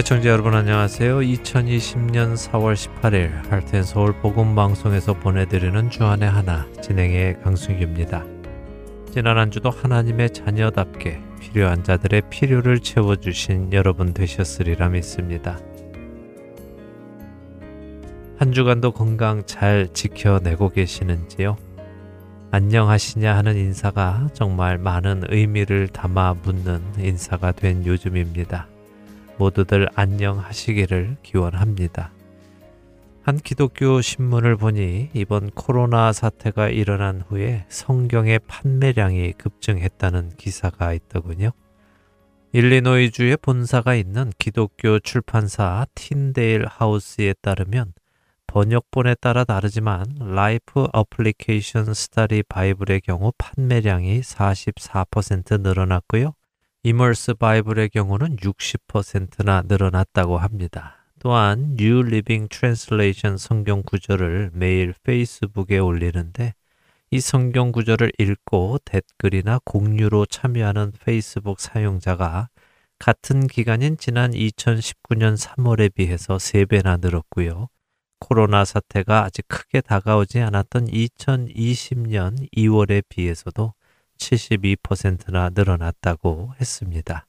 애청자 여러분 안녕하세요. 2020년 4월 18일 할텐 서울 복음 방송에서 보내드리는 주안의 하나 진행의 강승규입니다. 지난 한 주도 하나님의 자녀답게 필요한 자들의 필요를 채워주신 여러분 되셨으리라 믿습니다. 한 주간도 건강 잘 지켜내고 계시는지요? 안녕하시냐 하는 인사가 정말 많은 의미를 담아 묻는 인사가 된 요즘입니다. 모두들 안녕하시기를 기원합니다. 한 기독교 신문을 보니 이번 코로나 사태가 일어난 후에 성경의 판매량이 급증했다는 기사가 있더군요. 일리노이주의 본사가 있는 기독교 출판사 Tyndale House에 따르면 번역본에 따라 다르지만 Life Application Study Bible의 경우 판매량이 44% 늘어났고요. 이멀스 바이블의 경우는 60%나 늘어났다고 합니다. 또한 New Living Translation 성경 구절을 매일 페이스북에 올리는데 이 성경 구절을 읽고 댓글이나 공유로 참여하는 페이스북 사용자가 같은 기간인 지난 2019년 3월에 비해서 3배나 늘었고요. 코로나 사태가 아직 크게 다가오지 않았던 2020년 2월에 비해서도 72%나 늘어났다고 했습니다.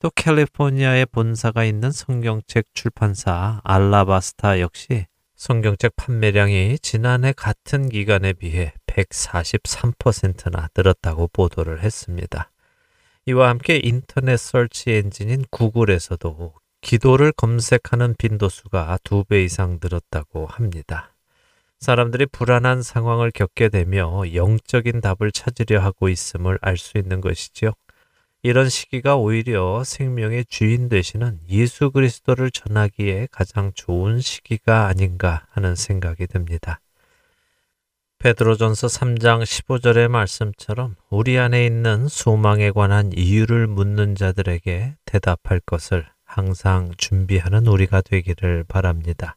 또 캘리포니아에 본사가 있는 성경책 출판사 알라바스타 역시 성경책 판매량이 지난해 같은 기간에 비해 143%나 늘었다고 보도를 했습니다. 이와 함께 인터넷 설치 엔진인 구글에서도 기도를 검색하는 빈도수가 두 배 이상 늘었다고 합니다. 사람들이 불안한 상황을 겪게 되며 영적인 답을 찾으려 하고 있음을 알 수 있는 것이지요. 이런 시기가 오히려 생명의 주인 되시는 예수 그리스도를 전하기에 가장 좋은 시기가 아닌가 하는 생각이 듭니다. 베드로전서 3장 15절의 말씀처럼 우리 안에 있는 소망에 관한 이유를 묻는 자들에게 대답할 것을 항상 준비하는 우리가 되기를 바랍니다.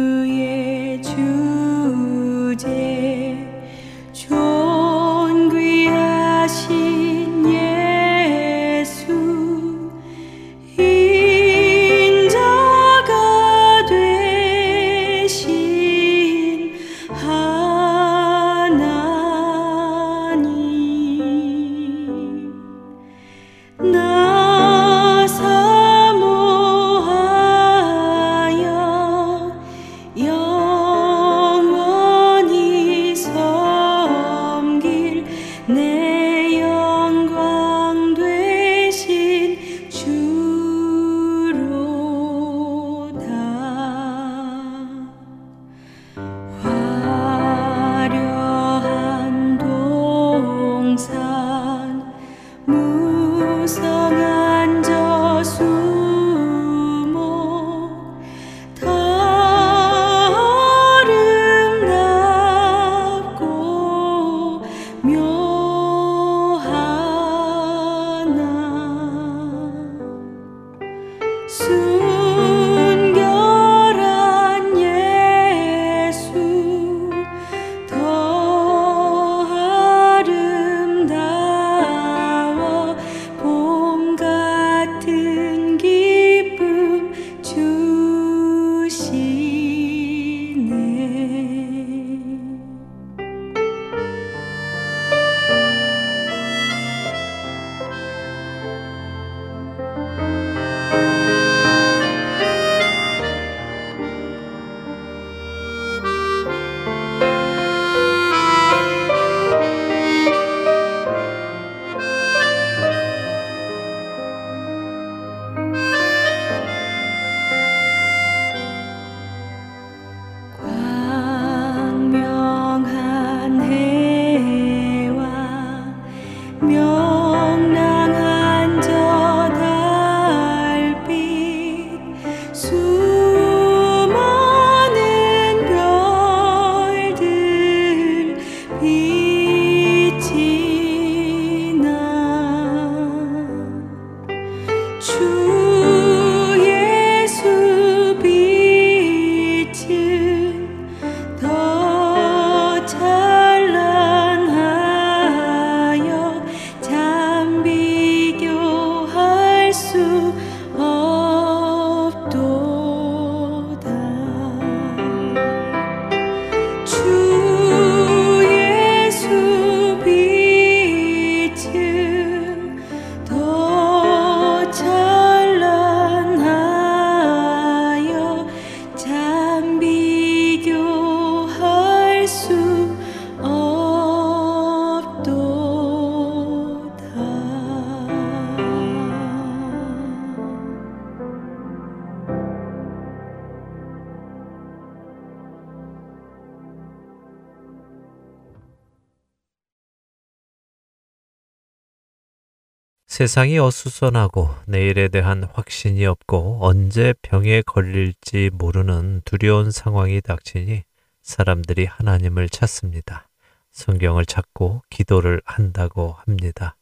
세상이 어수선하고 내일에 대한 확신이 없고 언제 병에 걸릴지 모르는 두려운 상황이 닥치니 사람들이 하나님을 찾습니다. 성경을 찾고 기도를 한다고 합니다.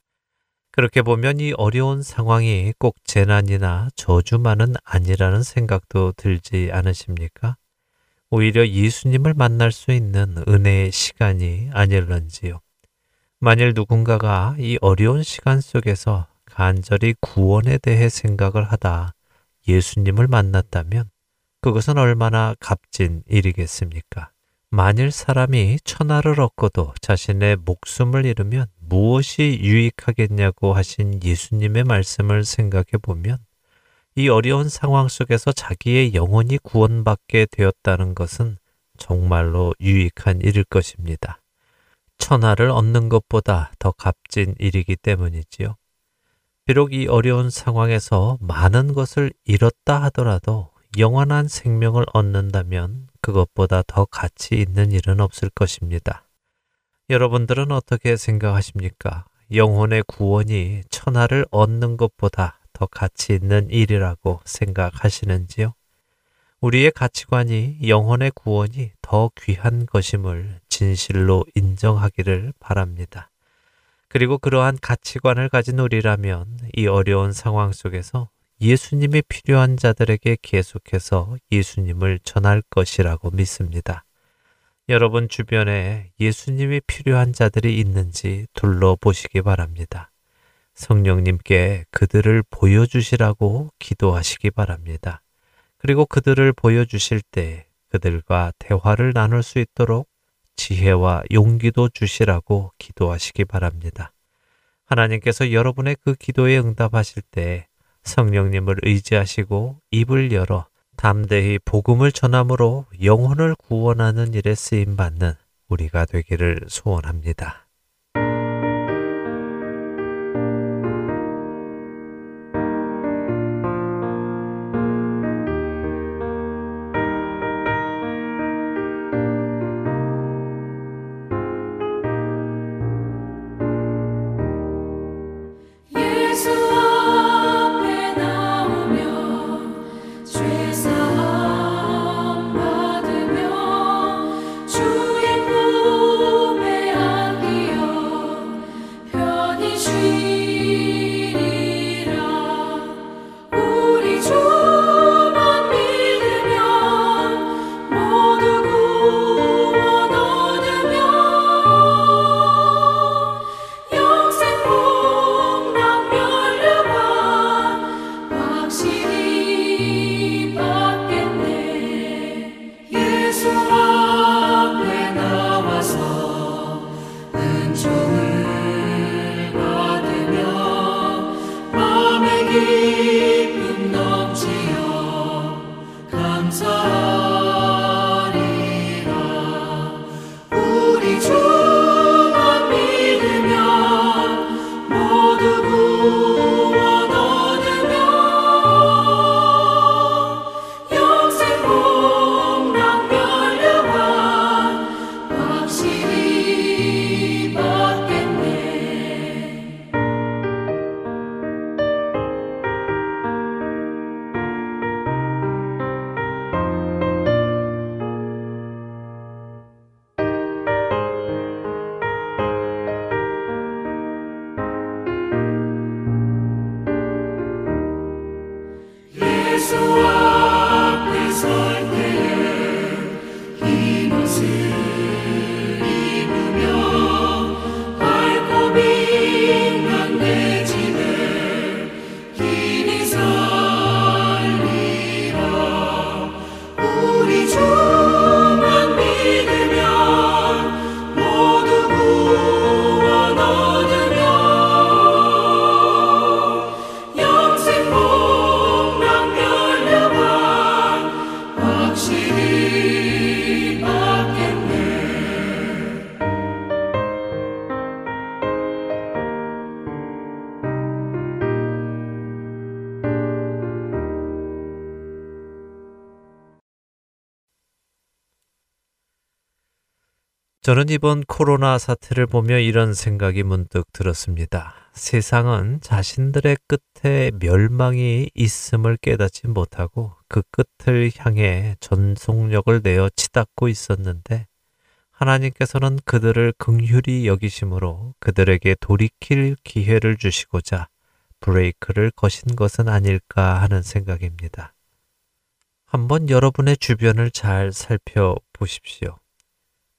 그렇게 보면 이 어려운 상황이 꼭 재난이나 저주만은 아니라는 생각도 들지 않으십니까? 오히려 예수님을 만날 수 있는 은혜의 시간이 아닐런지요. 만일 누군가가 이 어려운 시간 속에서 간절히 구원에 대해 생각을 하다 예수님을 만났다면 그것은 얼마나 값진 일이겠습니까? 만일 사람이 천하를 얻고도 자신의 목숨을 잃으면 무엇이 유익하겠냐고 하신 예수님의 말씀을 생각해 보면 이 어려운 상황 속에서 자기의 영혼이 구원받게 되었다는 것은 정말로 유익한 일일 것입니다. 천하를 얻는 것보다 더 값진 일이기 때문이지요. 비록 이 어려운 상황에서 많은 것을 잃었다 하더라도 영원한 생명을 얻는다면 그것보다 더 가치 있는 일은 없을 것입니다. 여러분들은 어떻게 생각하십니까? 영혼의 구원이 천하를 얻는 것보다 더 가치 있는 일이라고 생각하시는지요? 우리의 가치관이 영혼의 구원이 더 귀한 것임을 진실로 인정하기를 바랍니다. 그리고 그러한 가치관을 가진 우리라면 이 어려운 상황 속에서 예수님이 필요한 자들에게 계속해서 예수님을 전할 것이라고 믿습니다. 여러분 주변에 예수님이 필요한 자들이 있는지 둘러보시기 바랍니다. 성령님께 그들을 보여주시라고 기도하시기 바랍니다. 그리고 그들을 보여주실 때 그들과 대화를 나눌 수 있도록 지혜와 용기도 주시라고 기도하시기 바랍니다. 하나님께서 여러분의 그 기도에 응답하실 때 성령님을 의지하시고 입을 열어 담대히 복음을 전함으로 영혼을 구원하는 일에 쓰임 받는 우리가 되기를 소원합니다. 저는 이번 코로나 사태를 보며 이런 생각이 문득 들었습니다. 세상은 자신들의 끝에 멸망이 있음을 깨닫지 못하고 그 끝을 향해 전속력을 내어 치닫고 있었는데 하나님께서는 그들을 긍휼히 여기심으로 그들에게 돌이킬 기회를 주시고자 브레이크를 거신 것은 아닐까 하는 생각입니다. 한번 여러분의 주변을 잘 살펴보십시오.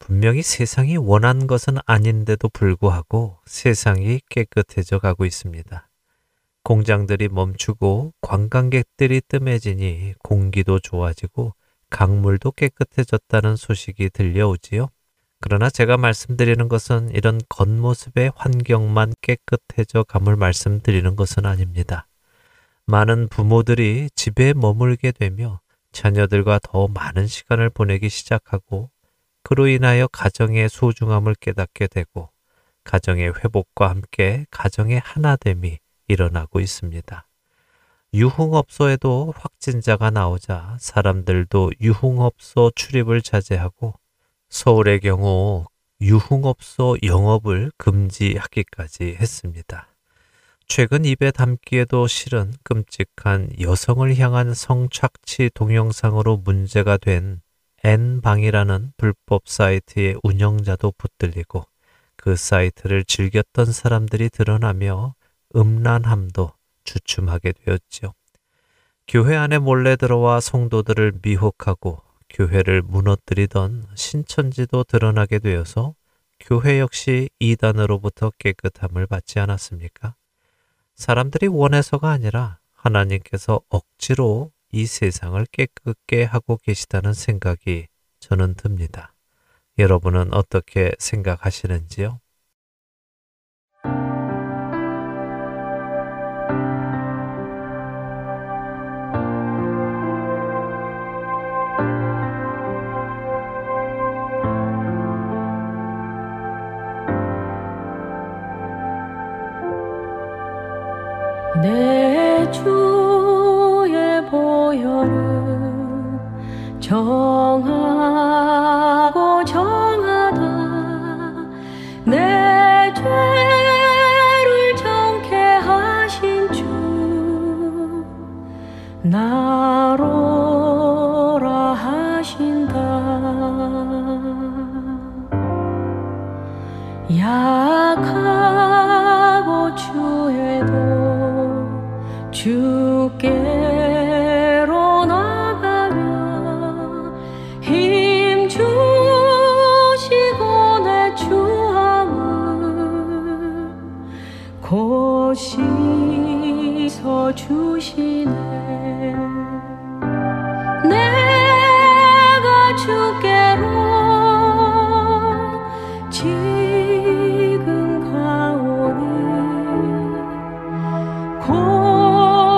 분명히 세상이 원한 것은 아닌데도 불구하고 세상이 깨끗해져 가고 있습니다. 공장들이 멈추고 관광객들이 뜸해지니 공기도 좋아지고 강물도 깨끗해졌다는 소식이 들려오지요. 그러나 제가 말씀드리는 것은 이런 겉모습의 환경만 깨끗해져 감을 말씀드리는 것은 아닙니다. 많은 부모들이 집에 머물게 되며 자녀들과 더 많은 시간을 보내기 시작하고 그로 인하여 가정의 소중함을 깨닫게 되고 가정의 회복과 함께 가정의 하나됨이 일어나고 있습니다. 유흥업소에도 확진자가 나오자 사람들도 유흥업소 출입을 자제하고 서울의 경우 유흥업소 영업을 금지하기까지 했습니다. 최근 입에 담기에도 실은 끔찍한 여성을 향한 성착취 동영상으로 문제가 된 N방이라는 불법 사이트의 운영자도 붙들리고 그 사이트를 즐겼던 사람들이 드러나며 음란함도 주춤하게 되었지요. 교회 안에 몰래 들어와 성도들을 미혹하고 교회를 무너뜨리던 신천지도 드러나게 되어서 교회 역시 이단으로부터 깨끗함을 받지 않았습니까? 사람들이 원해서가 아니라 하나님께서 억지로 이 세상을 깨끗게 하고 계시다는 생각이 저는 듭니다. 여러분은 어떻게 생각하시는지요? 내 정하고 정하다. 내 죄를 정케 하신 주 나로라 하신다. 약하고 주에도 주 주시네. 내가 주께로 지금 가오니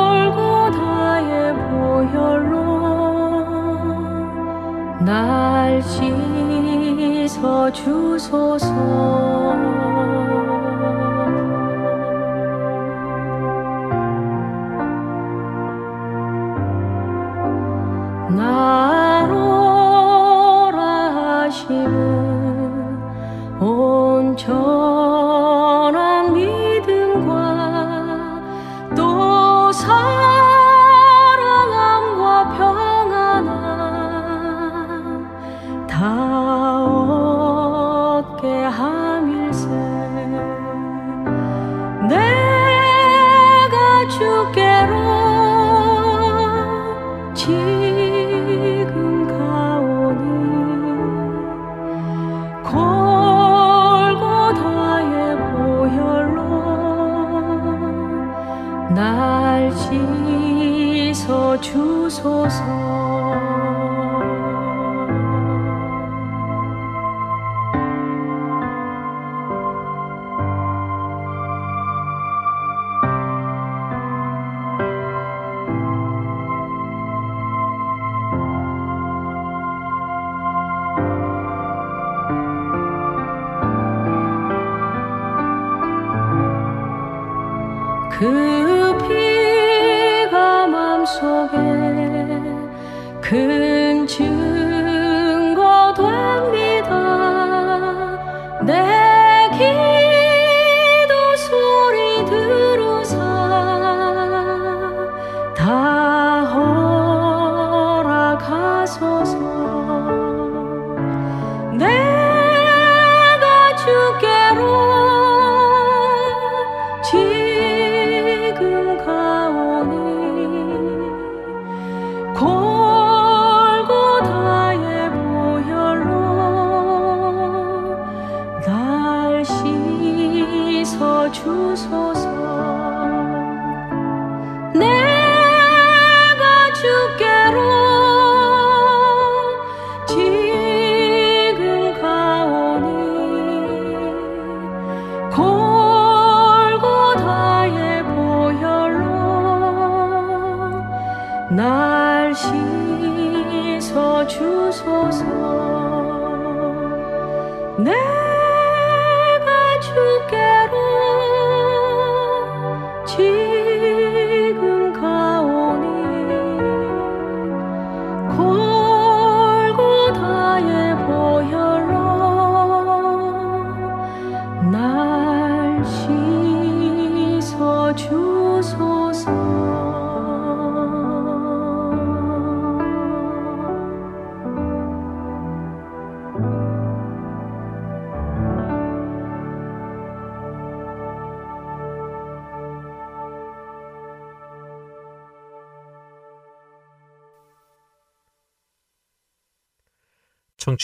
골고다의 보혈로 날 씻어 주소서 내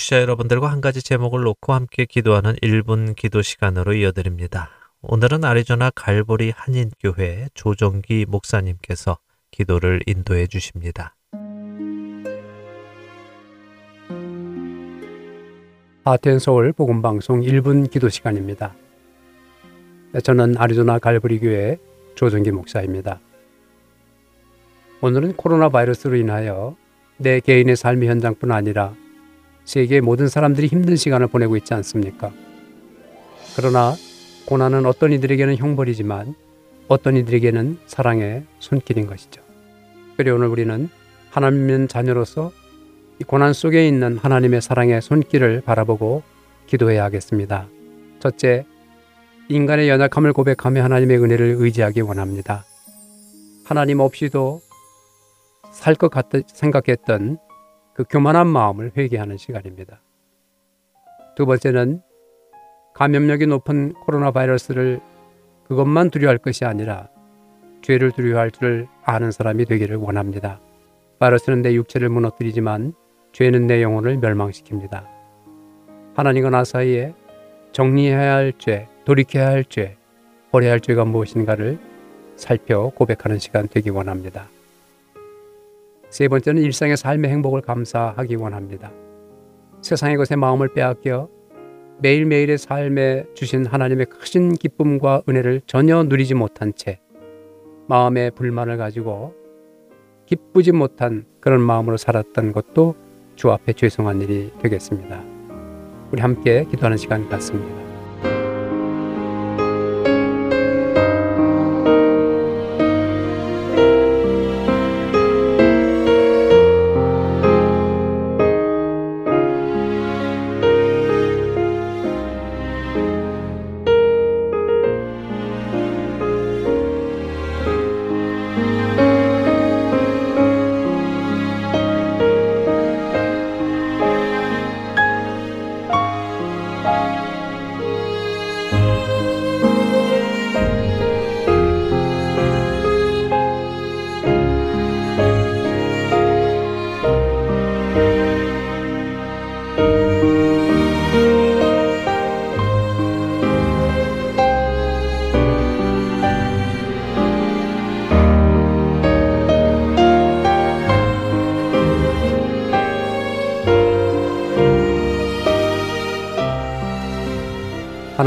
청취자 여러분들과 한 가지 제목을 놓고 함께 기도하는 1분 기도 시간으로 이어드립니다. 오늘은 아리조나 갈보리 한인교회 조정기 목사님께서 기도를 인도해 주십니다. 하트앤 서울 복음 방송 1분 기도 시간입니다. 저는 아리조나 갈보리 교회 조정기 목사입니다. 오늘은 코로나 바이러스로 인하여 내 개인의 삶의 현장뿐 아니라 세계 모든 사람들이 힘든 시간을 보내고 있지 않습니까? 그러나 고난은 어떤 이들에게는 형벌이지만 어떤 이들에게는 사랑의 손길인 것이죠. 그리고 오늘 우리는 하나님의 자녀로서 이 고난 속에 있는 하나님의 사랑의 손길을 바라보고 기도해야 하겠습니다. 첫째, 인간의 연약함을 고백하며 하나님의 은혜를 의지하기 원합니다. 하나님 없이도 살 것 같다 생각했던 그 교만한 마음을 회개하는 시간입니다. 두 번째는 감염력이 높은 코로나 바이러스를 그것만 두려워할 것이 아니라 죄를 두려워할 줄 아는 사람이 되기를 원합니다. 바이러스는 내 육체를 무너뜨리지만 죄는 내 영혼을 멸망시킵니다. 하나님과 나 사이에 정리해야 할 죄, 돌이켜야 할 죄, 버려야 할 죄가 무엇인가를 살펴 고백하는 시간 되기 원합니다. 세 번째는 일상의 삶의 행복을 감사하기 원합니다. 세상의 것에 마음을 빼앗겨 매일매일의 삶에 주신 하나님의 크신 기쁨과 은혜를 전혀 누리지 못한 채 마음의 불만을 가지고 기쁘지 못한 그런 마음으로 살았던 것도 주 앞에 죄송한 일이 되겠습니다. 우리 함께 기도하는 시간 갖습니다.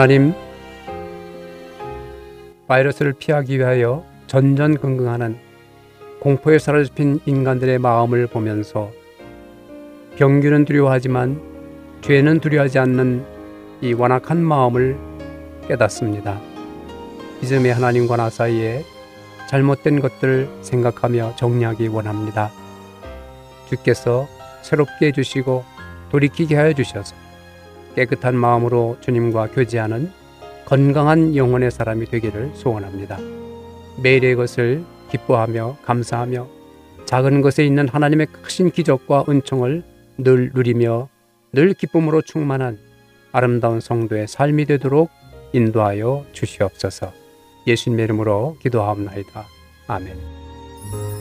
하나님, 바이러스를 피하기 위하여 전전긍긍하는 공포에 사로잡힌 인간들의 마음을 보면서 병규는 두려워하지만 죄는 두려워하지 않는 이 완악한 마음을 깨닫습니다. 믿음의 하나님과 나 사이에 잘못된 것들을 생각하며 정리하기 원합니다. 주께서 새롭게 해주시고 돌이키게 하여 주셔서 깨끗한 마음으로 주님과 교제하는 건강한 영혼의 사람이 되기를 소원합니다. 매일의 것을 기뻐하며 감사하며 작은 것에 있는 하나님의 크신 기적과 은총을 늘 누리며 늘 기쁨으로 충만한 아름다운 성도의 삶이 되도록 인도하여 주시옵소서. 예수님의 이름으로 기도하옵나이다. 아멘.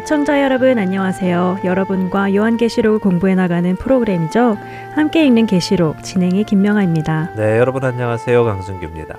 애청자 여러분 안녕하세요. 여러분과 요한계시록을 공부해 나가는 프로그램이죠. 함께 읽는 계시록 진행의 김명아입니다. 네, 여러분 안녕하세요. 강승규입니다.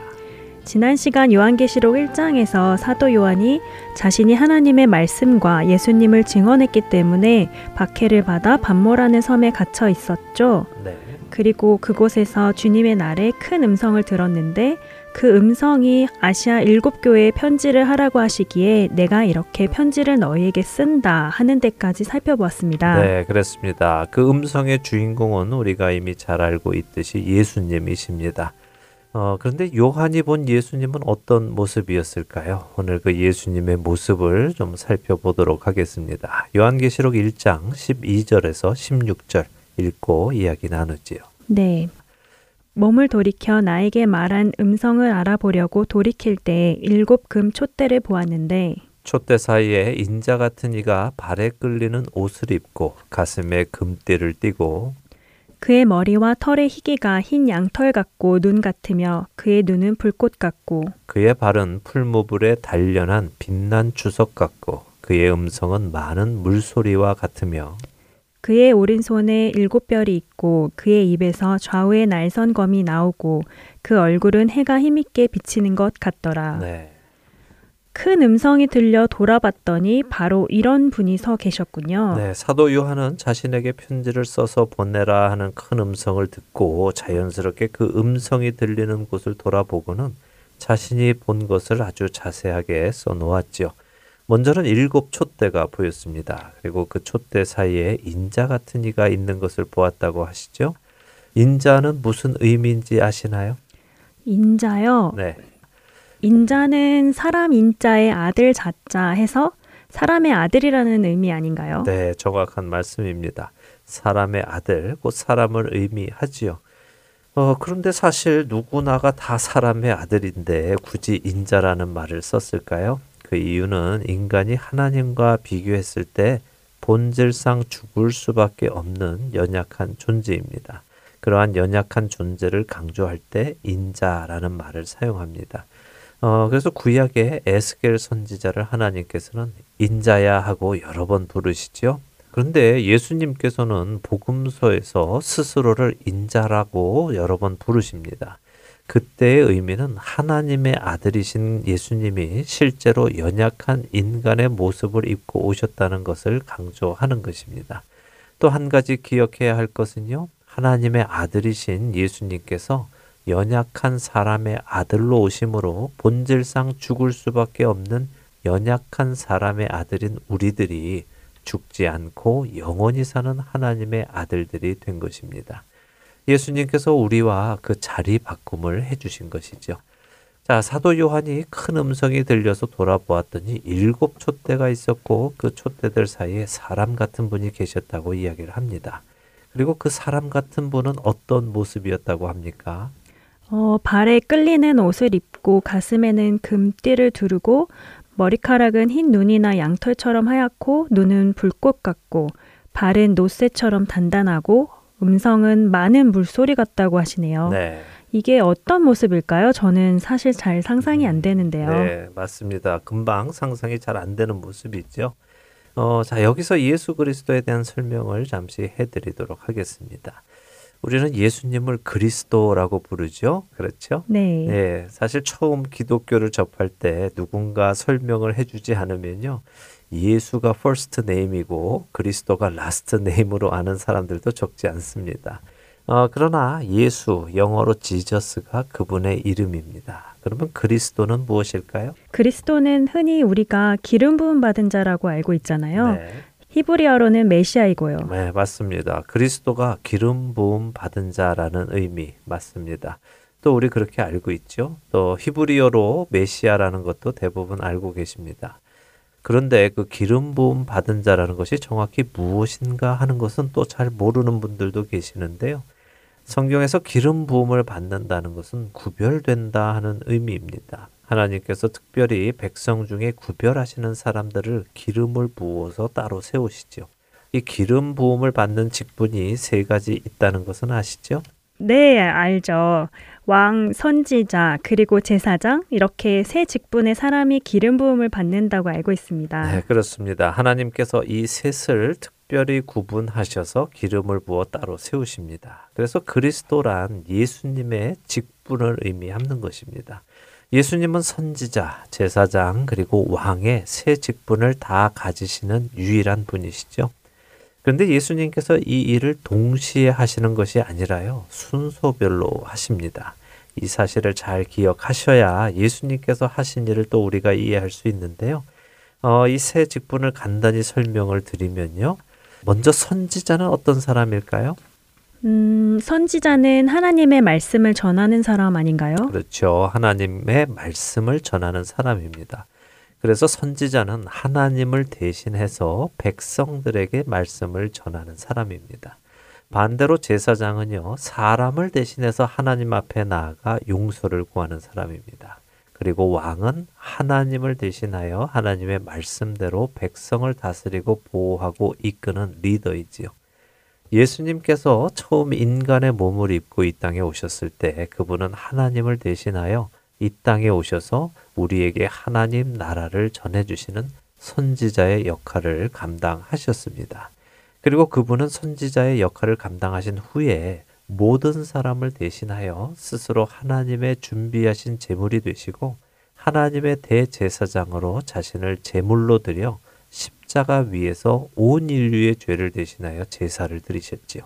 지난 시간 요한계시록 1장에서 사도 요한이 자신이 하나님의 말씀과 예수님을 증언했기 때문에 박해를 받아 반모라는 섬에 갇혀 있었죠. 네. 그리고 그곳에서 주님의 날에 큰 음성을 들었는데 그 음성이 아시아 일곱 교회에 편지를 하라고 하시기에 내가 이렇게 편지를 너희에게 쓴다 하는 데까지 살펴보았습니다. 네, 그렇습니다. 그 음성의 주인공은 우리가 이미 잘 알고 있듯이 예수님이십니다. 어, 그런데 요한이 본 예수님은 어떤 모습이었을까요? 오늘 그 예수님의 모습을 좀 살펴보도록 하겠습니다. 요한계시록 1장 12절에서 16절 읽고 이야기 나누지요. 네. 몸을 돌이켜 나에게 말한 음성을 알아보려고 돌이킬 때 일곱 금 촛대를 보았는데 촛대 사이에 인자 같은 이가 발에 끌리는 옷을 입고 가슴에 금띠를 띠고 그의 머리와 털의 희기가 흰 양털 같고 눈 같으며 그의 눈은 불꽃 같고 그의 발은 풀무불에 단련한 빛난 주석 같고 그의 음성은 많은 물소리와 같으며 그의 오른손에 일곱 별이 있고 그의 입에서 좌우에 날선 검이 나오고 그 얼굴은 해가 힘있게 비치는 것 같더라. 네. 큰 음성이 들려 돌아봤더니 바로 이런 분이 서 계셨군요. 네, 사도 요한은 자신에게 편지를 써서 보내라 하는 큰 음성을 듣고 자연스럽게 그 음성이 들리는 곳을 돌아보고는 자신이 본 것을 아주 자세하게 써 놓았지요. 먼저는 일곱 촛대가 보였습니다. 그리고 그 촛대 사이에 인자 같은 이가 있는 것을 보았다고 하시죠. 인자는 무슨 의미인지 아시나요? 인자요. 네. 인자는 사람 인자의 아들 자자 해서 사람의 아들이라는 의미 아닌가요? 네, 정확한 말씀입니다. 사람의 아들, 곧 사람을 의미하지요. 어, 그런데 사실 누구나가 다 사람의 아들인데 굳이 인자라는 말을 썼을까요? 그 이유는 인간이 하나님과 비교했을 때 본질상 죽을 수밖에 없는 연약한 존재입니다. 그러한 연약한 존재를 강조할 때 인자라는 말을 사용합니다. 어, 그래서 구약의 에스겔 선지자를 하나님께서는 인자야 하고 여러 번 부르시지요. 그런데 예수님께서는 복음서에서 스스로를 인자라고 여러 번 부르십니다. 그때의 의미는 하나님의 아들이신 예수님이 실제로 연약한 인간의 모습을 입고 오셨다는 것을 강조하는 것입니다. 또 한 가지 기억해야 할 것은요. 하나님의 아들이신 예수님께서 연약한 사람의 아들로 오심으로 본질상 죽을 수밖에 없는 연약한 사람의 아들인 우리들이 죽지 않고 영원히 사는 하나님의 아들들이 된 것입니다. 예수님께서 우리와 그 자리 바꿈을 해주신 것이죠. 자, 사도 요한이 큰 음성이 들려서 돌아보았더니 일곱 촛대가 있었고 그 촛대들 사이에 사람 같은 분이 계셨다고 이야기를 합니다. 그리고 그 사람 같은 분은 어떤 모습이었다고 합니까? 어, 발에 끌리는 옷을 입고 가슴에는 금띠를 두르고 머리카락은 흰 눈이나 양털처럼 하얗고 눈은 불꽃 같고 발은 노쇠처럼 단단하고 음성은 많은 물소리 같다고 하시네요. 네. 이게 어떤 모습일까요? 저는 사실 잘 상상이 안 되는데요. 네, 맞습니다. 금방 상상이 잘 안 되는 모습이죠. 어, 자, 여기서 예수 그리스도에 대한 설명을 잠시 해드리도록 하겠습니다. 우리는 예수님을 그리스도라고 부르죠. 그렇죠? 네. 네, 사실 처음 기독교를 접할 때 누군가 설명을 해주지 않으면요. 예수가 first name이고 그리스도가 last name으로 아는 사람들도 적지 않습니다. 어, 그러나 예수, 영어로 지저스가 그분의 이름입니다. 그러면 그리스도는 무엇일까요? 그리스도는 흔히 우리가 기름 부음 받은 자라고 알고 있잖아요. 네. 히브리어로는 메시아이고요. 네, 맞습니다. 그리스도가 기름 부음 받은 자라는 의미 맞습니다. 또 우리 그렇게 알고 있죠. 또 히브리어로 메시아라는 것도 대부분 알고 계십니다. 그런데 그 기름 부음 받은 자라는 것이 정확히 무엇인가 하는 것은 또 잘 모르는 분들도 계시는데요. 성경에서 기름 부음을 받는다는 것은 구별된다 하는 의미입니다. 하나님께서 특별히 백성 중에 구별하시는 사람들을 기름을 부어서 따로 세우시죠. 이 기름 부음을 받는 직분이 세 가지 있다는 것은 아시죠? 네, 알죠. 왕, 선지자, 그리고 제사장 이렇게 세 직분의 사람이 기름 부음을 받는다고 알고 있습니다. 네, 그렇습니다. 하나님께서 이 셋을 특별히 구분하셔서 기름을 부어 따로 세우십니다. 그래서 그리스도란 예수님의 직분을 의미하는 것입니다. 예수님은 선지자, 제사장, 그리고 왕의 세 직분을 다 가지시는 유일한 분이시죠. 그런데 예수님께서 이 일을 동시에 하시는 것이 아니라요, 순서별로 하십니다. 이 사실을 잘 기억하셔야 예수님께서 하신 일을 또 우리가 이해할 수 있는데요. 어, 이 세 직분을 간단히 설명을 드리면요. 먼저 선지자는 어떤 사람일까요? 음, 선지자는 하나님의 말씀을 전하는 사람 아닌가요? 그렇죠. 하나님의 말씀을 전하는 사람입니다. 그래서 선지자는 하나님을 대신해서 백성들에게 말씀을 전하는 사람입니다. 반대로 제사장은요, 사람을 대신해서 하나님 앞에 나아가 용서를 구하는 사람입니다. 그리고 왕은 하나님을 대신하여 하나님의 말씀대로 백성을 다스리고 보호하고 이끄는 리더이지요. 예수님께서 처음 인간의 몸을 입고 이 땅에 오셨을 때 그분은 하나님을 대신하여 이 땅에 오셔서 우리에게 하나님 나라를 전해주시는 선지자의 역할을 감당하셨습니다. 그리고 그분은 선지자의 역할을 감당하신 후에 모든 사람을 대신하여 스스로 하나님의 준비하신 제물이 되시고 하나님의 대제사장으로 자신을 제물로 드려 십자가 위에서 온 인류의 죄를 대신하여 제사를 드리셨지요.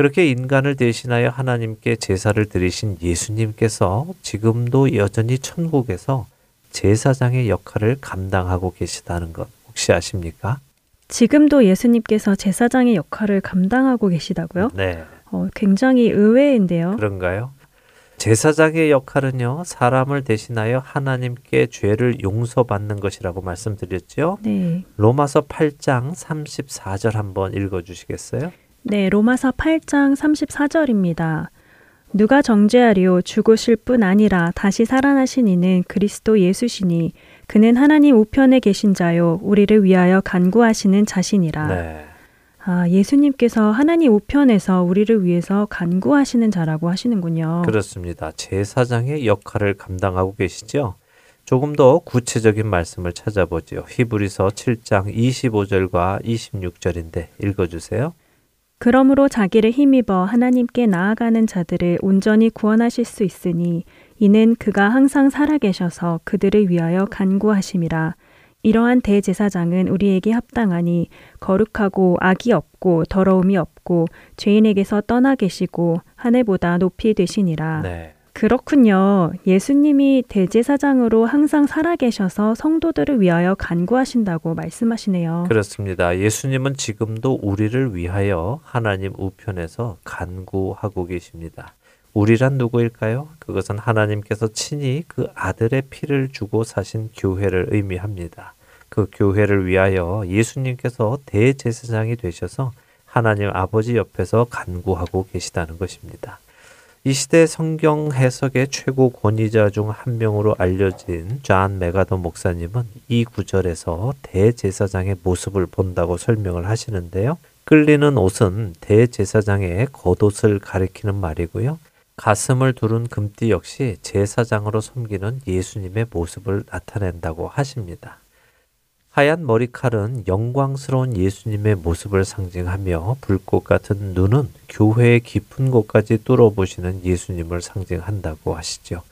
그렇게 인간을 대신하여 하나님께 제사를 드리신 예수님께서 지금도 여전히 천국에서 제사장의 역할을 감당하고 계시다는 것 혹시 아십니까? 지금도 예수님께서 제사장의 역할을 감당하고 계시다고요? 네. 어, 굉장히 의외인데요. 그런가요? 제사장의 역할은요, 사람을 대신하여 하나님께 죄를 용서받는 것이라고 말씀드렸죠. 네. 로마서 8장 34절 한번 읽어 주시겠어요? 네, 로마서 8장 34절입니다. 누가 정죄하리요 죽으실 뿐 아니라 다시 살아나신 이는 그리스도 예수시니 그는 하나님 우편에 계신 자요 우리를 위하여 간구하시는 자신이라. 네. 아, 예수님께서 하나님 우편에서 우리를 위해서 간구하시는 자라고 하시는군요. 그렇습니다. 제사장의 역할을 감당하고 계시죠? 조금 더 구체적인 말씀을 찾아보죠. 히브리서 7장 25절과 26절인데 읽어 주세요. 그러므로 자기를 힘입어 하나님께 나아가는 자들을 온전히 구원하실 수 있으니 이는 그가 항상 살아계셔서 그들을 위하여 간구하심이라. 이러한 대제사장은 우리에게 합당하니 거룩하고 악이 없고 더러움이 없고 죄인에게서 떠나 계시고 하늘보다 높이 되시니라. 네. 그렇군요. 예수님이 대제사장으로 항상 살아계셔서 성도들을 위하여 간구하신다고 말씀하시네요. 그렇습니다. 예수님은 지금도 우리를 위하여 하나님 우편에서 간구하고 계십니다. 우리란 누구일까요? 그것은 하나님께서 친히 그 아들의 피를 주고 사신 교회를 의미합니다. 그 교회를 위하여 예수님께서 대제사장이 되셔서 하나님 아버지 옆에서 간구하고 계시다는 것입니다. 이 시대 성경 해석의 최고 권위자 중 한 명으로 알려진 존 맥아더 목사님은 이 구절에서 대제사장의 모습을 본다고 설명을 하시는데요. 끌리는 옷은 대제사장의 겉옷을 가리키는 말이고요. 가슴을 두른 금띠 역시 제사장으로 섬기는 예수님의 모습을 나타낸다고 하십니다. 하얀 머리칼은 영광스러운 예수님의 모습을 상징하며 불꽃 같은 눈은 교회의 깊은 곳까지 뚫어보시는 예수님을 상징한다고 하시죠.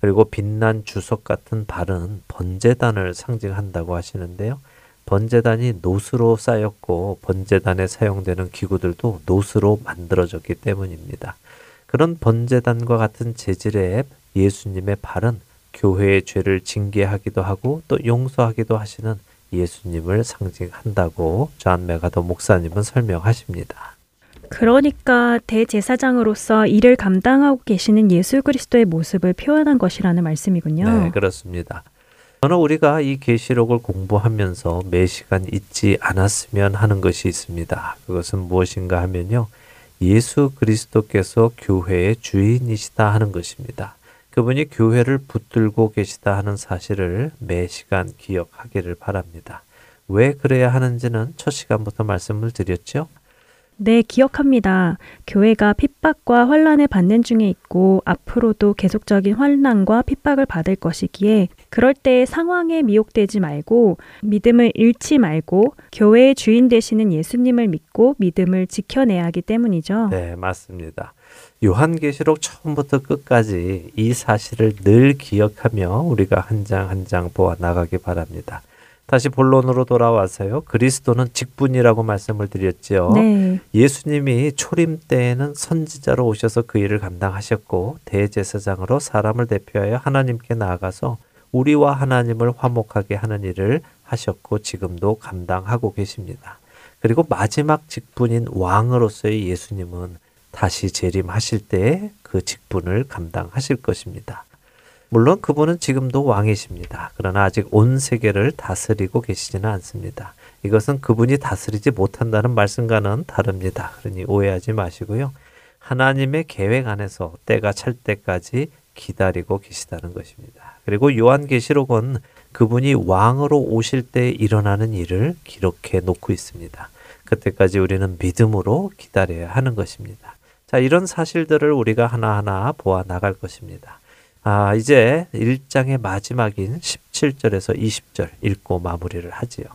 그리고 빛난 주석 같은 발은 번제단을 상징한다고 하시는데요. 번제단이 놋으로 싸였고 번제단에 사용되는 기구들도 놋으로 만들어졌기 때문입니다. 그런 번제단과 같은 재질의 예수님의 발은 교회의 죄를 징계하기도 하고 또 용서하기도 하시는 예수님을 상징한다고 존 맥아더 목사님은 설명하십니다. 그러니까 대제사장으로서 일을 감당하고 계시는 예수 그리스도의 모습을 표현한 것이라는 말씀이군요. 네, 그렇습니다. 저는 우리가 이 계시록을 공부하면서 매 시간 잊지 않았으면 하는 것이 있습니다. 그것은 무엇인가 하면요. 예수 그리스도께서 교회의 주인이시다 하는 것입니다. 그분이 교회를 붙들고 계시다 하는 사실을 매 시간 기억하기를 바랍니다. 왜 그래야 하는지는 첫 시간부터 말씀을 드렸죠. 네, 기억합니다. 교회가 핍박과 환란을 받는 중에 있고 앞으로도 계속적인 환란과 핍박을 받을 것이기에 그럴 때 상황에 미혹되지 말고 믿음을 잃지 말고 교회의 주인 되시는 예수님을 믿고 믿음을 지켜내야 하기 때문이죠. 네, 맞습니다. 요한계시록 처음부터 끝까지 이 사실을 늘 기억하며 우리가 한 장 한 장 보아 나가기 바랍니다. 다시 본론으로 돌아와서요. 그리스도는 직분이라고 말씀을 드렸지요. 네. 예수님이 초림 때에는 선지자로 오셔서 그 일을 감당하셨고 대제사장으로 사람을 대표하여 하나님께 나아가서 우리와 하나님을 화목하게 하는 일을 하셨고 지금도 감당하고 계십니다. 그리고 마지막 직분인 왕으로서의 예수님은 다시 재림하실 때그 직분을 감당하실 것입니다. 물론 그분은 지금도 왕이십니다. 그러나 아직 온 세계를 다스리고 계시지는 않습니다. 이것은 그분이 다스리지 못한다는 말씀과는 다릅니다. 그러니 오해하지 마시고요. 하나님의 계획 안에서 때가 찰 때까지 기다리고 계시다는 것입니다. 그리고 요한계시록은 그분이 왕으로 오실 때 일어나는 일을 기록해 놓고 있습니다. 그때까지 우리는 믿음으로 기다려야 하는 것입니다. 자, 이런 사실들을 우리가 하나하나 보아 나갈 것입니다. 아, 이제 1장의 마지막인 17절에서 20절 읽고 마무리를 하지요.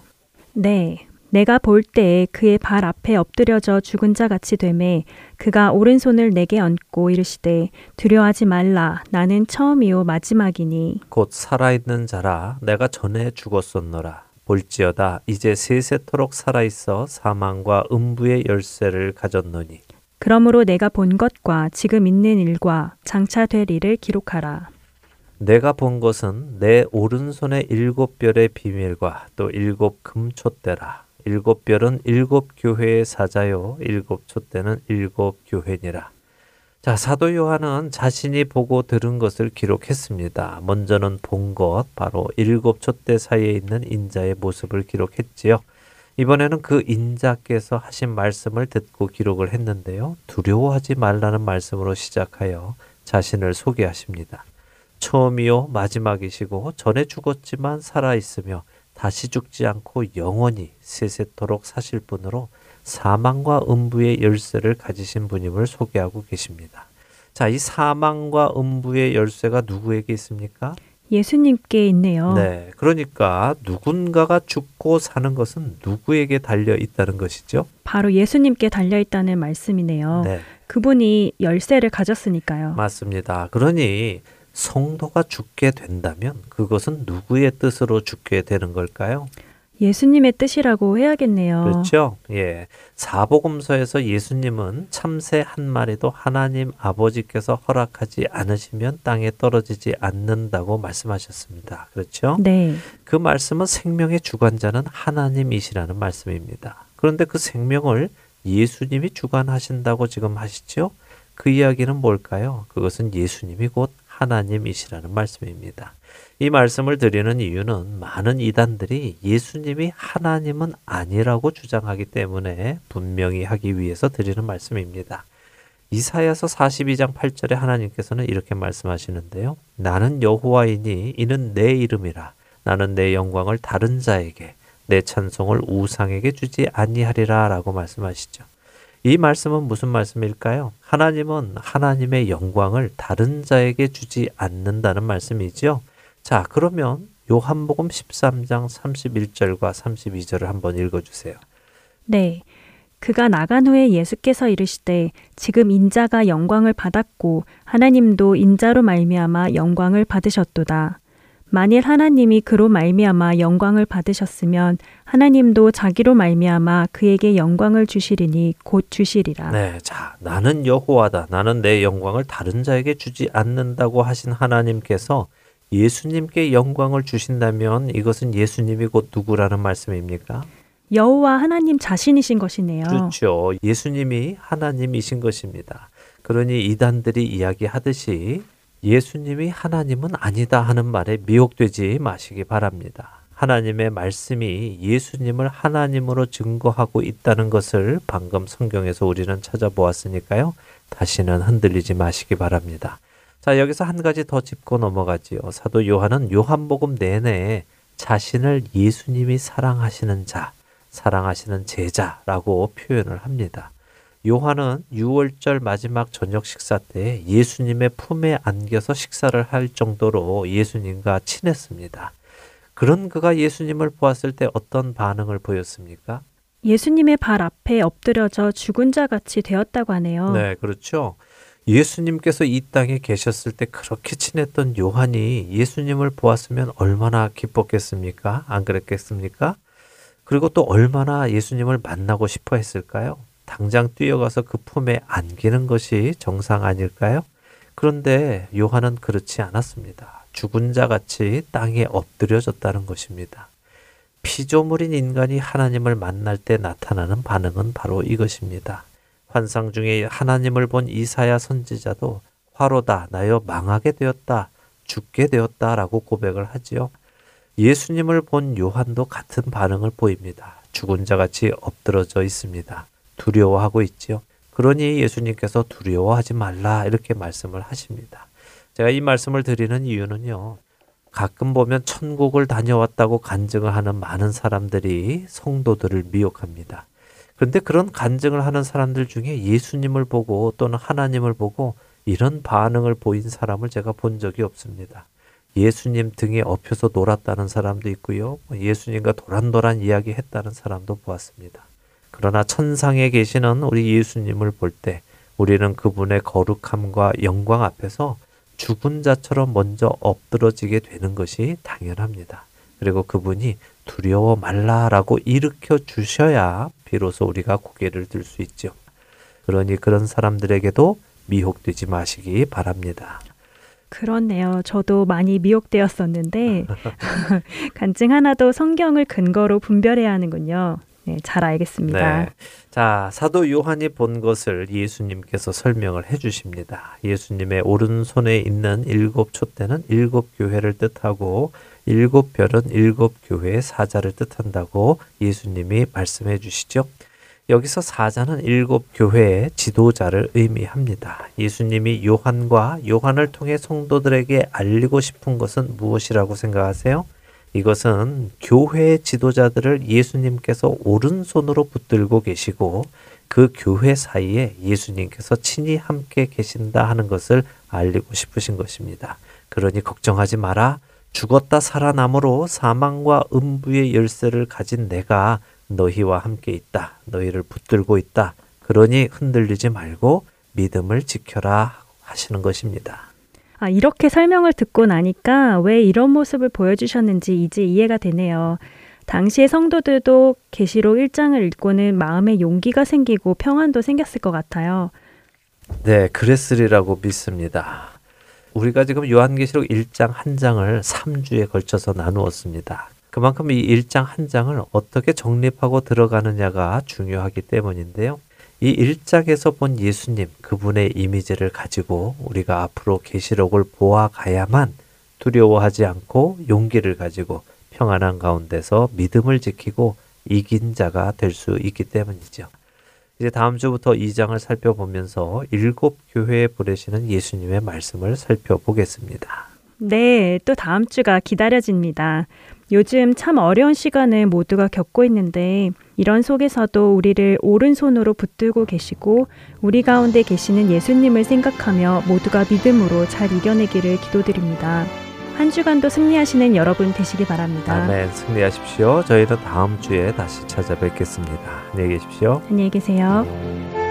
네. 내가 볼때 그의 발 앞에 엎드려져 죽은 자 같이 되매 그가 오른손을 내게 얹고 이르시되 두려워하지 말라 나는 처음이요 마지막이니 곧 살아있는 자라 내가 전에 죽었었노라. 볼지어다 이제 세세토록 살아있어 사망과 음부의 열쇠를 가졌노니 그러므로 내가 본 것과 지금 있는 일과 장차 될 일을 기록하라. 내가 본 것은 내 오른손의 일곱 별의 비밀과 또 일곱 금촛대라. 일곱 별은 일곱 교회의 사자요, 일곱 촛대는 일곱 교회니라. 자, 사도 요한은 자신이 보고 들은 것을 기록했습니다. 먼저는 본 것, 바로 일곱 촛대 사이에 있는 인자의 모습을 기록했지요. 이번에는 그 인자께서 하신 말씀을 듣고 기록을 했는데요. 두려워하지 말라는 말씀으로 시작하여 자신을 소개하십니다. 처음이요 마지막이시고 전에 죽었지만 살아 있으며 다시 죽지 않고 영원히 세세토록 사실 분으로 사망과 음부의 열쇠를 가지신 분임을 소개하고 계십니다. 자, 이 사망과 음부의 열쇠가 누구에게 있습니까? 예수님께 있네요. 네. 그러니까 누군가가 죽고 사는 것은 누구에게 달려 있다는 것이죠? 바로 예수님께 달려 있다는 말씀이네요. 네. 그분이 열쇠를 가졌으니까요. 맞습니다. 그러니 성도가 죽게 된다면 그것은 누구의 뜻으로 죽게 되는 걸까요? 예수님의 뜻이라고 해야겠네요. 그렇죠? 예. 사복음서에서 예수님은 참새 한 마리도 하나님 아버지께서 허락하지 않으시면 땅에 떨어지지 않는다고 말씀하셨습니다. 그렇죠? 네. 그 말씀은 생명의 주관자는 하나님이시라는 말씀입니다. 그런데 그 생명을 예수님이 주관하신다고 지금 하시죠? 그 이야기는 뭘까요? 그것은 예수님이 곧 하나님이시라는 말씀입니다. 이 말씀을 드리는 이유는 많은 이단들이 예수님이 하나님은 아니라고 주장하기 때문에 분명히 하기 위해서 드리는 말씀입니다. 이사야서 42장 8절에 하나님께서는 이렇게 말씀하시는데요. 나는 여호와이니 이는 내 이름이라. 나는 내 영광을 다른 자에게 내 찬송을 우상에게 주지 아니하리라라고 말씀하시죠. 이 말씀은 무슨 말씀일까요? 하나님은 하나님의 영광을 다른 자에게 주지 않는다는 말씀이지요. 자, 그러면 요한복음 13장 31절과 32절을 한번 읽어 주세요. 네. 그가 나간 후에 예수께서 이르시되 지금 인자가 영광을 받았고 하나님도 인자로 말미암아 영광을 받으셨도다. 만일 하나님이 그로 말미암아 영광을 받으셨으면 하나님도 자기로 말미암아 그에게 영광을 주시리니 곧 주시리라. 네, 자, 나는 여호와다. 나는 내 영광을 다른 자에게 주지 않는다고 하신 하나님께서 예수님께 영광을 주신다면 이것은 예수님이 곧 누구라는 말씀입니까? 여호와 하나님 자신이신 것이네요. 그렇죠. 예수님이 하나님이신 것입니다. 그러니 이단들이 이야기하듯이 예수님이 하나님은 아니다 하는 말에 미혹되지 마시기 바랍니다. 하나님의 말씀이 예수님을 하나님으로 증거하고 있다는 것을 방금 성경에서 우리는 찾아보았으니까요. 다시는 흔들리지 마시기 바랍니다. 자, 여기서 한 가지 더 짚고 넘어가지요. 사도 요한은 요한복음 내내 자신을 예수님이 사랑하시는 자, 사랑하시는 제자라고 표현을 합니다. 요한은 6월절 마지막 저녁 식사 때 예수님의 품에 안겨서 식사를 할 정도로 예수님과 친했습니다. 그런 그가 예수님을 보았을 때 어떤 반응을 보였습니까? 예수님의 발 앞에 엎드려져 죽은 자 같이 되었다고 하네요. 네, 그렇죠. 예수님께서 이 땅에 계셨을 때 그렇게 친했던 요한이 예수님을 보았으면 얼마나 기뻤겠습니까? 안 그랬겠습니까? 그리고 또 얼마나 예수님을 만나고 싶어 했을까요? 당장 뛰어가서 그 품에 안기는 것이 정상 아닐까요? 그런데 요한은 그렇지 않았습니다. 죽은 자 같이 땅에 엎드려졌다는 것입니다. 피조물인 인간이 하나님을 만날 때 나타나는 반응은 바로 이것입니다. 환상 중에 하나님을 본 이사야 선지자도 화로다 나여 망하게 되었다 죽게 되었다라고 고백을 하지요. 예수님을 본 요한도 같은 반응을 보입니다. 죽은 자 같이 엎드러져 있습니다. 두려워하고 있지요. 그러니 예수님께서 두려워하지 말라 이렇게 말씀을 하십니다. 제가 이 말씀을 드리는 이유는요. 가끔 보면 천국을 다녀왔다고 간증을 하는 많은 사람들이 성도들을 미혹합니다. 그런데 그런 간증을 하는 사람들 중에 예수님을 보고 또는 하나님을 보고 이런 반응을 보인 사람을 제가 본 적이 없습니다. 예수님 등에 엎혀서 놀았다는 사람도 있고요. 예수님과 도란도란 이야기 했다는 사람도 보았습니다. 그러나 천상에 계시는 우리 예수님을 볼 때 우리는 그분의 거룩함과 영광 앞에서 죽은 자처럼 먼저 엎드러지게 되는 것이 당연합니다. 그리고 그분이 두려워 말라라고 일으켜 주셔야 비로소 우리가 고개를 들 수 있죠. 그러니 그런 사람들에게도 미혹되지 마시기 바랍니다. 그렇네요. 저도 많이 미혹되었었는데 간증 하나도 성경을 근거로 분별해야 하는군요. 네, 잘 알겠습니다. 네. 자, 사도 요한이 본 것을 예수님께서 설명을 해 주십니다. 예수님의 오른손에 있는 일곱 촛대는 일곱 교회를 뜻하고 일곱 별은 일곱 교회의 사자를 뜻한다고 예수님이 말씀해 주시죠. 여기서 사자는 일곱 교회의 지도자를 의미합니다. 예수님이 요한과 요한을 통해 성도들에게 알리고 싶은 것은 무엇이라고 생각하세요? 이것은 교회의 지도자들을 예수님께서 오른손으로 붙들고 계시고 그 교회 사이에 예수님께서 친히 함께 계신다 하는 것을 알리고 싶으신 것입니다. 그러니 걱정하지 마라. 죽었다 살아남으로 사망과 음부의 열쇠를 가진 내가 너희와 함께 있다. 너희를 붙들고 있다. 그러니 흔들리지 말고 믿음을 지켜라 하시는 것입니다. 아, 이렇게 설명을 듣고 나니까 왜 이런 모습을 보여주셨는지 이제 이해가 되네요. 당시의 성도들도 계시록 1장을 읽고는 마음에 용기가 생기고 평안도 생겼을 것 같아요. 네, 그랬으리라고 믿습니다. 우리가 지금 요한계시록 1장 한 장을 3주에 걸쳐서 나누었습니다. 그만큼 이 1장 한 장을 어떻게 정립하고 들어가느냐가 중요하기 때문인데요. 이 1장에서 본 예수님, 그분의 이미지를 가지고 우리가 앞으로 계시록을 보아가야만 두려워하지 않고 용기를 가지고 평안한 가운데서 믿음을 지키고 이긴 자가 될 수 있기 때문이죠. 이제 다음 주부터 2장을 살펴보면서 일곱 교회에 보내시는 예수님의 말씀을 살펴보겠습니다. 네, 또 다음 주가 기다려집니다. 요즘 참 어려운 시간을 모두가 겪고 있는데 이런 속에서도 우리를 오른손으로 붙들고 계시고 우리 가운데 계시는 예수님을 생각하며 모두가 믿음으로 잘 이겨내기를 기도드립니다. 한 주간도 승리하시는 여러분 되시기 바랍니다. 아멘. 승리하십시오. 저희는 다음 주에 다시 찾아뵙겠습니다. 안녕히 계십시오. 안녕히 계세요.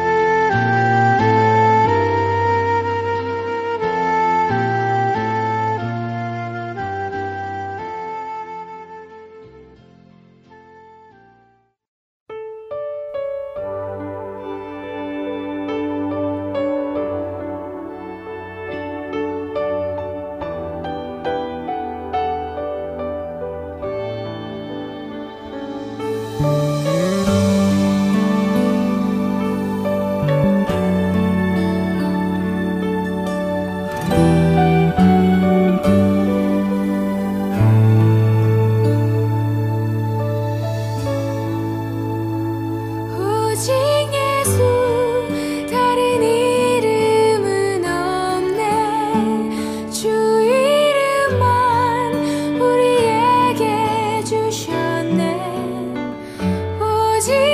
心。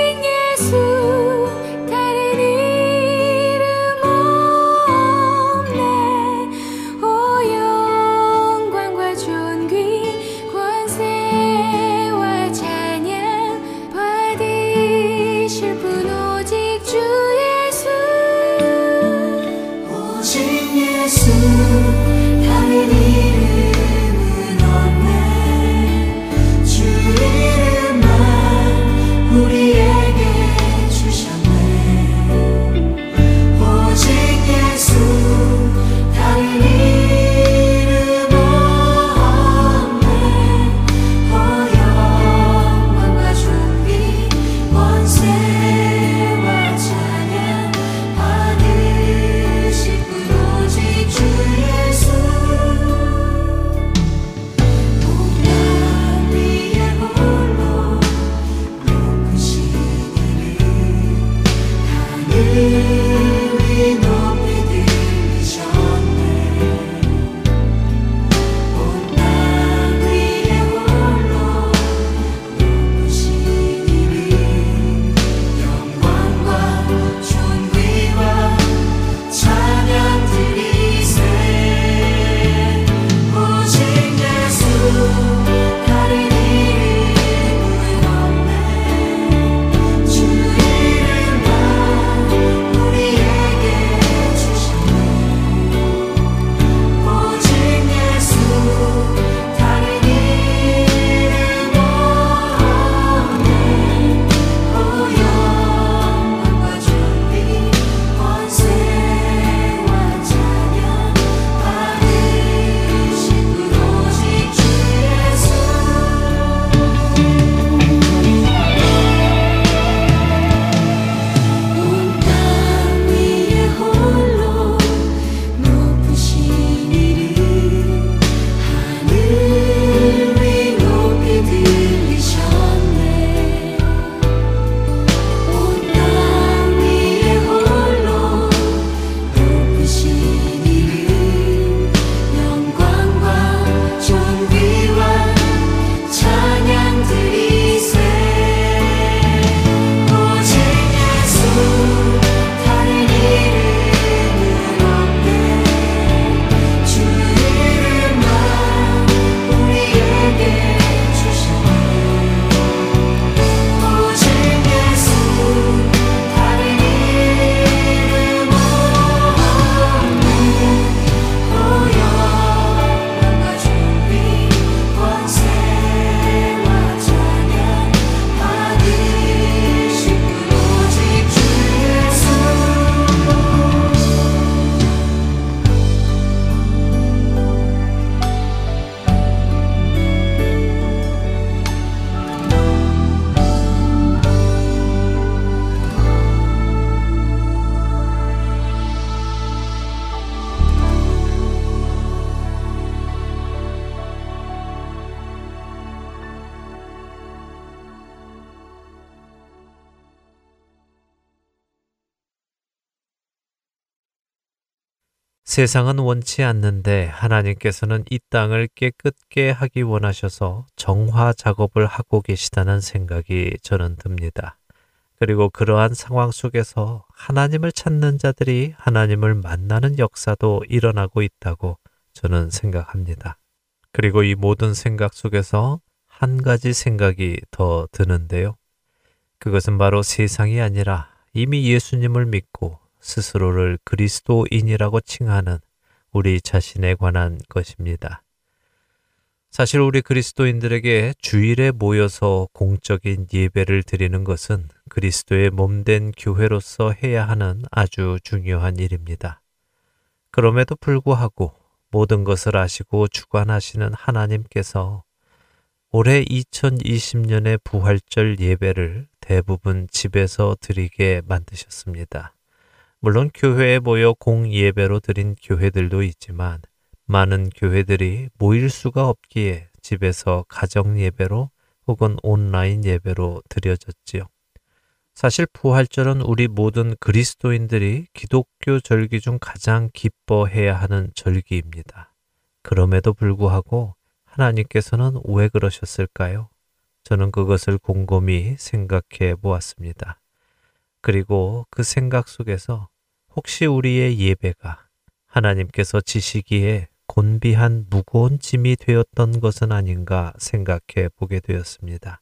세상은 원치 않는데 하나님께서는 이 땅을 깨끗게 하기 원하셔서 정화 작업을 하고 계시다는 생각이 저는 듭니다. 그리고 그러한 상황 속에서 하나님을 찾는 자들이 하나님을 만나는 역사도 일어나고 있다고 저는 생각합니다. 그리고 이 모든 생각 속에서 한 가지 생각이 더 드는데요. 그것은 바로 세상이 아니라 이미 예수님을 믿고 스스로를 그리스도인이라고 칭하는 우리 자신에 관한 것입니다. 사실 우리 그리스도인들에게 주일에 모여서 공적인 예배를 드리는 것은 그리스도의 몸된 교회로서 해야 하는 아주 중요한 일입니다. 그럼에도 불구하고 모든 것을 아시고 주관하시는 하나님께서 올해 2020년의 부활절 예배를 대부분 집에서 드리게 만드셨습니다. 물론 교회에 모여 공예배로 드린 교회들도 있지만 많은 교회들이 모일 수가 없기에 집에서 가정 예배로 혹은 온라인 예배로 드려졌지요. 사실 부활절은 우리 모든 그리스도인들이 기독교 절기 중 가장 기뻐해야 하는 절기입니다. 그럼에도 불구하고 하나님께서는 왜 그러셨을까요? 저는 그것을 곰곰이 생각해 보았습니다. 그리고 그 생각 속에서 혹시 우리의 예배가 하나님께서 지시기에 곤비한 무거운 짐이 되었던 것은 아닌가 생각해 보게 되었습니다.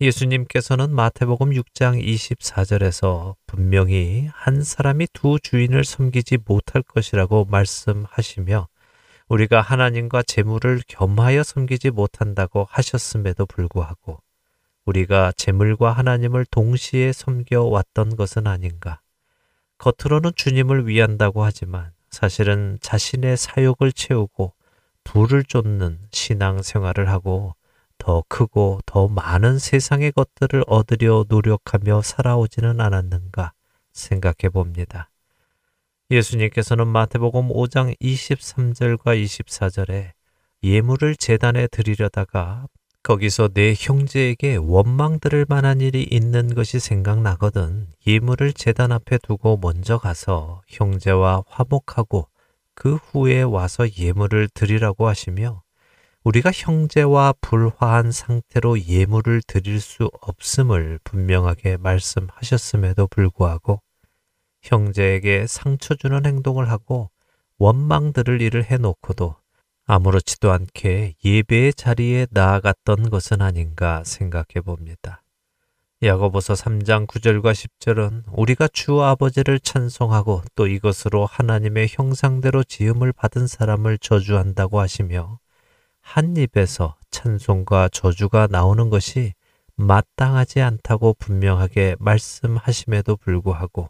예수님께서는 마태복음 6장 24절에서 분명히 한 사람이 두 주인을 섬기지 못할 것이라고 말씀하시며 우리가 하나님과 재물을 겸하여 섬기지 못한다고 하셨음에도 불구하고 우리가 재물과 하나님을 동시에 섬겨 왔던 것은 아닌가. 겉으로는 주님을 위한다고 하지만 사실은 자신의 사욕을 채우고 불을 쫓는 신앙 생활을 하고 더 크고 더 많은 세상의 것들을 얻으려 노력하며 살아오지는 않았는가 생각해 봅니다. 예수님께서는 마태복음 5장 23절과 24절에 예물을 재단에 드리려다가 거기서 내 형제에게 원망 들을 만한 일이 있는 것이 생각나거든 예물을 재단 앞에 두고 먼저 가서 형제와 화목하고 그 후에 와서 예물을 드리라고 하시며 우리가 형제와 불화한 상태로 예물을 드릴 수 없음을 분명하게 말씀하셨음에도 불구하고 형제에게 상처 주는 행동을 하고 원망 들을 일을 해놓고도 아무렇지도 않게 예배의 자리에 나아갔던 것은 아닌가 생각해 봅니다. 야고보서 3장 9절과 10절은 우리가 주 아버지를 찬송하고 또 이것으로 하나님의 형상대로 지음을 받은 사람을 저주한다고 하시며 한 입에서 찬송과 저주가 나오는 것이 마땅하지 않다고 분명하게 말씀하심에도 불구하고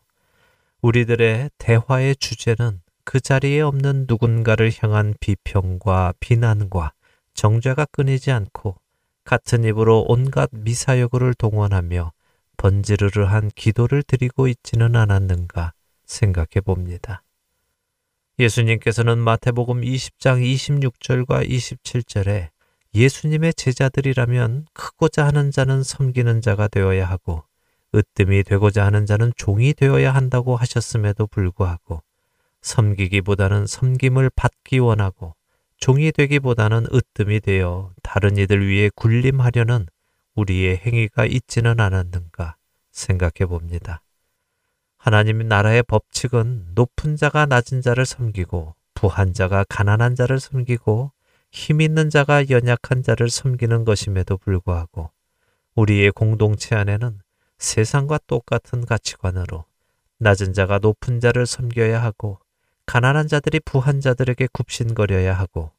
우리들의 대화의 주제는 그 자리에 없는 누군가를 향한 비평과 비난과 정죄가 끊이지 않고 같은 입으로 온갖 미사여구를 동원하며 번지르르한 기도를 드리고 있지는 않았는가 생각해 봅니다. 예수님께서는 마태복음 20장 26절과 27절에 예수님의 제자들이라면 크고자 하는 자는 섬기는 자가 되어야 하고 으뜸이 되고자 하는 자는 종이 되어야 한다고 하셨음에도 불구하고 섬기기보다는 섬김을 받기 원하고 종이 되기보다는 으뜸이 되어 다른 이들 위해 군림하려는 우리의 행위가 있지는 않았는가 생각해 봅니다. 하나님 나라의 법칙은 높은 자가 낮은 자를 섬기고 부한 자가 가난한 자를 섬기고 힘 있는 자가 연약한 자를 섬기는 것임에도 불구하고 우리의 공동체 안에는 세상과 똑같은 가치관으로 낮은 자가 높은 자를 섬겨야 하고 가난한 자들이 부한 자들에게 굽신거려야 하고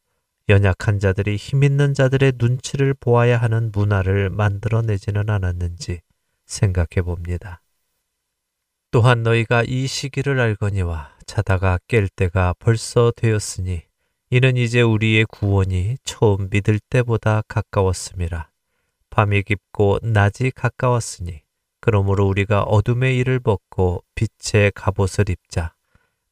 연약한 자들이 힘 있는 자들의 눈치를 보아야 하는 문화를 만들어내지는 않았는지 생각해 봅니다. 또한 너희가 이 시기를 알거니와 자다가 깰 때가 벌써 되었으니 이는 이제 우리의 구원이 처음 믿을 때보다 가까웠음이라. 밤이 깊고 낮이 가까웠으니 그러므로 우리가 어둠의 일을 벗고 빛의 갑옷을 입자.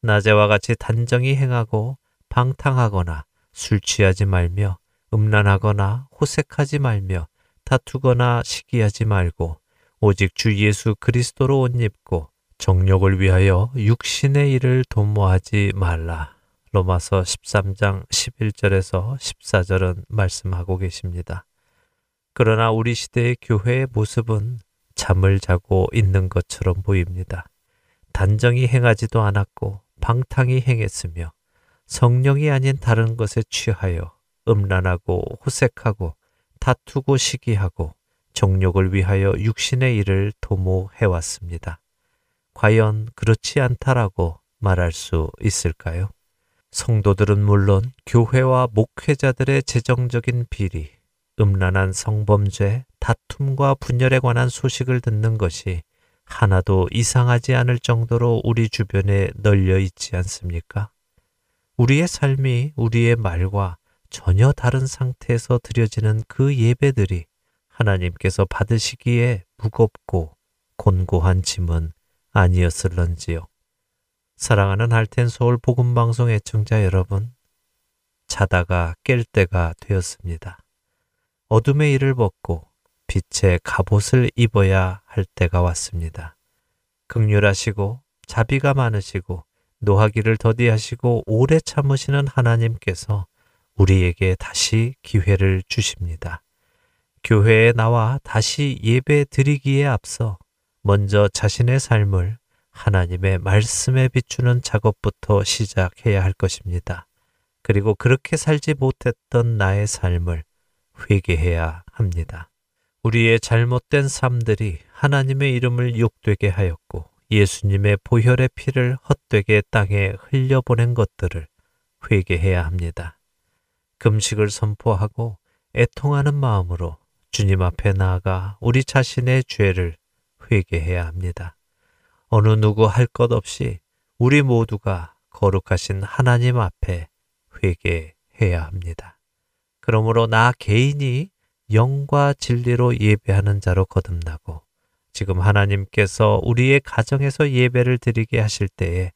낮에와 같이 단정히 행하고 방탕하거나 술 취하지 말며 음란하거나 호색하지 말며 다투거나 시기하지 말고 오직 주 예수 그리스도로 옷 입고 정욕을 위하여 육신의 일을 도모하지 말라. 로마서 13장 11절에서 14절은 말씀하고 계십니다. 그러나 우리 시대의 교회의 모습은 잠을 자고 있는 것처럼 보입니다. 단정히 행하지도 않았고 방탕히 행했으며 성령이 아닌 다른 것에 취하여 음란하고 호색하고 다투고 시기하고 정욕을 위하여 육신의 일을 도모해왔습니다. 과연 그렇지 않다라고 말할 수 있을까요? 성도들은 물론 교회와 목회자들의 재정적인 비리, 음란한 성범죄, 다툼과 분열에 관한 소식을 듣는 것이 하나도 이상하지 않을 정도로 우리 주변에 널려 있지 않습니까? 우리의 삶이 우리의 말과 전혀 다른 상태에서 드려지는 그 예배들이 하나님께서 받으시기에 무겁고 곤고한 짐은 아니었을런지요. 사랑하는 할텐 서울 복음 방송 애청자 여러분, 자다가 깰 때가 되었습니다. 어둠의 일을 벗고 빛의 갑옷을 입어야 할 때가 왔습니다. 극률하시고 자비가 많으시고 노하기를 더디하시고 오래 참으시는 하나님께서 우리에게 다시 기회를 주십니다. 교회에 나와 다시 예배 드리기에 앞서 먼저 자신의 삶을 하나님의 말씀에 비추는 작업부터 시작해야 할 것입니다. 그리고 그렇게 살지 못했던 나의 삶을 회개해야 합니다. 우리의 잘못된 삶들이 하나님의 이름을 욕되게 하였고 예수님의 보혈의 피를 헛되게 땅에 흘려보낸 것들을 회개해야 합니다. 금식을 선포하고 애통하는 마음으로 주님 앞에 나아가 우리 자신의 죄를 회개해야 합니다. 어느 누구 할 것 없이 우리 모두가 거룩하신 하나님 앞에 회개해야 합니다. 그러므로 나 개인이 영과 진리로 예배하는 자로 거듭나고 지금 하나님께서 우리의 가정에서 예배를 드리게 하실 때에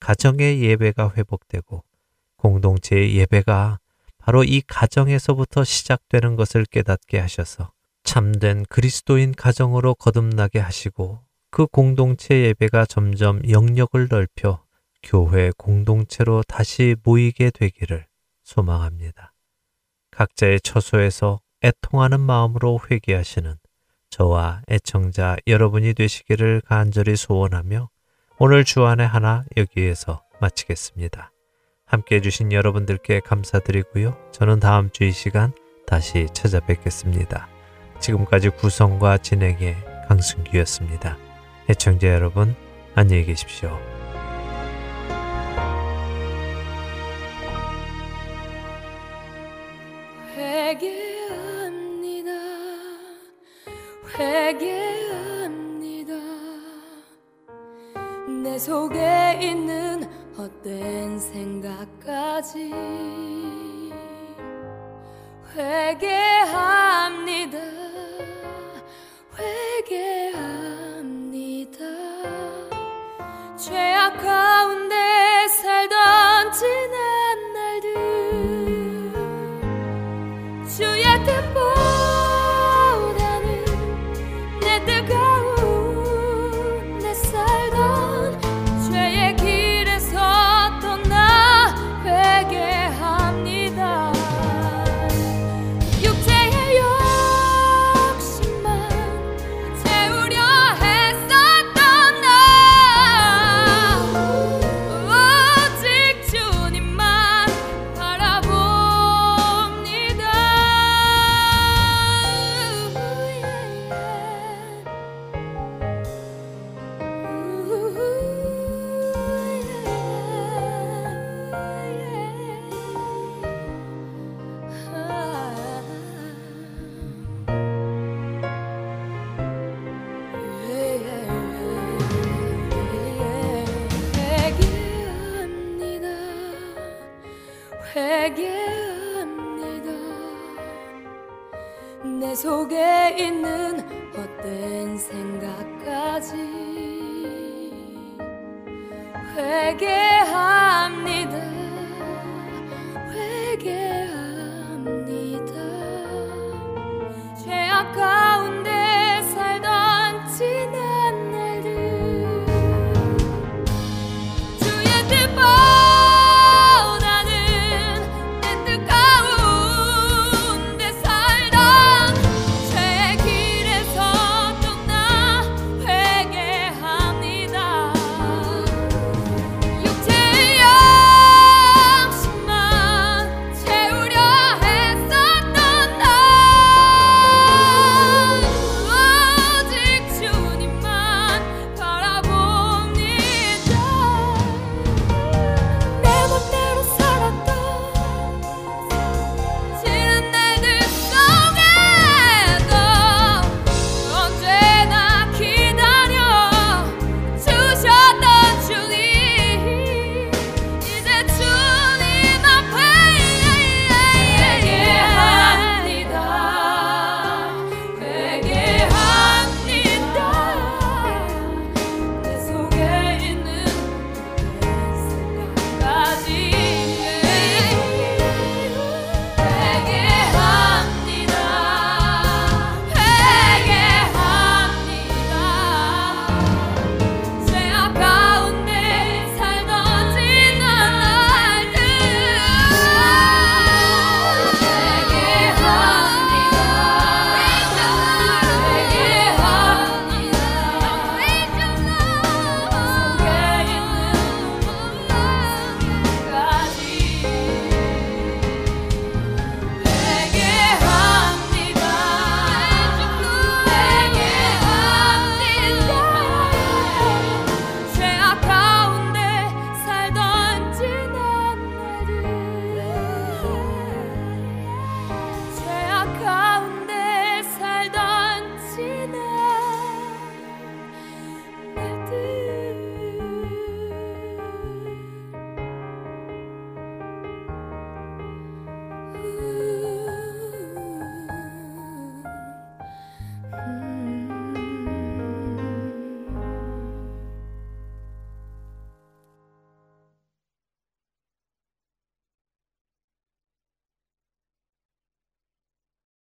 가정의 예배가 회복되고 공동체의 예배가 바로 이 가정에서부터 시작되는 것을 깨닫게 하셔서 참된 그리스도인 가정으로 거듭나게 하시고 그 공동체 예배가 점점 영역을 넓혀 교회 공동체로 다시 모이게 되기를 소망합니다. 각자의 처소에서 애통하는 마음으로 회개하시는 저와 애청자 여러분이 되시기를 간절히 소원하며 오늘 주안의 하나 여기에서 마치겠습니다. 함께 해주신 여러분들께 감사드리고요. 저는 다음 주 이 시간 다시 찾아뵙겠습니다. 지금까지 구성과 진행의 강승규였습니다. 애청자 여러분, 안녕히 계십시오. 회개합니다. 내 속에 있는 헛된 생각까지 회개합니다.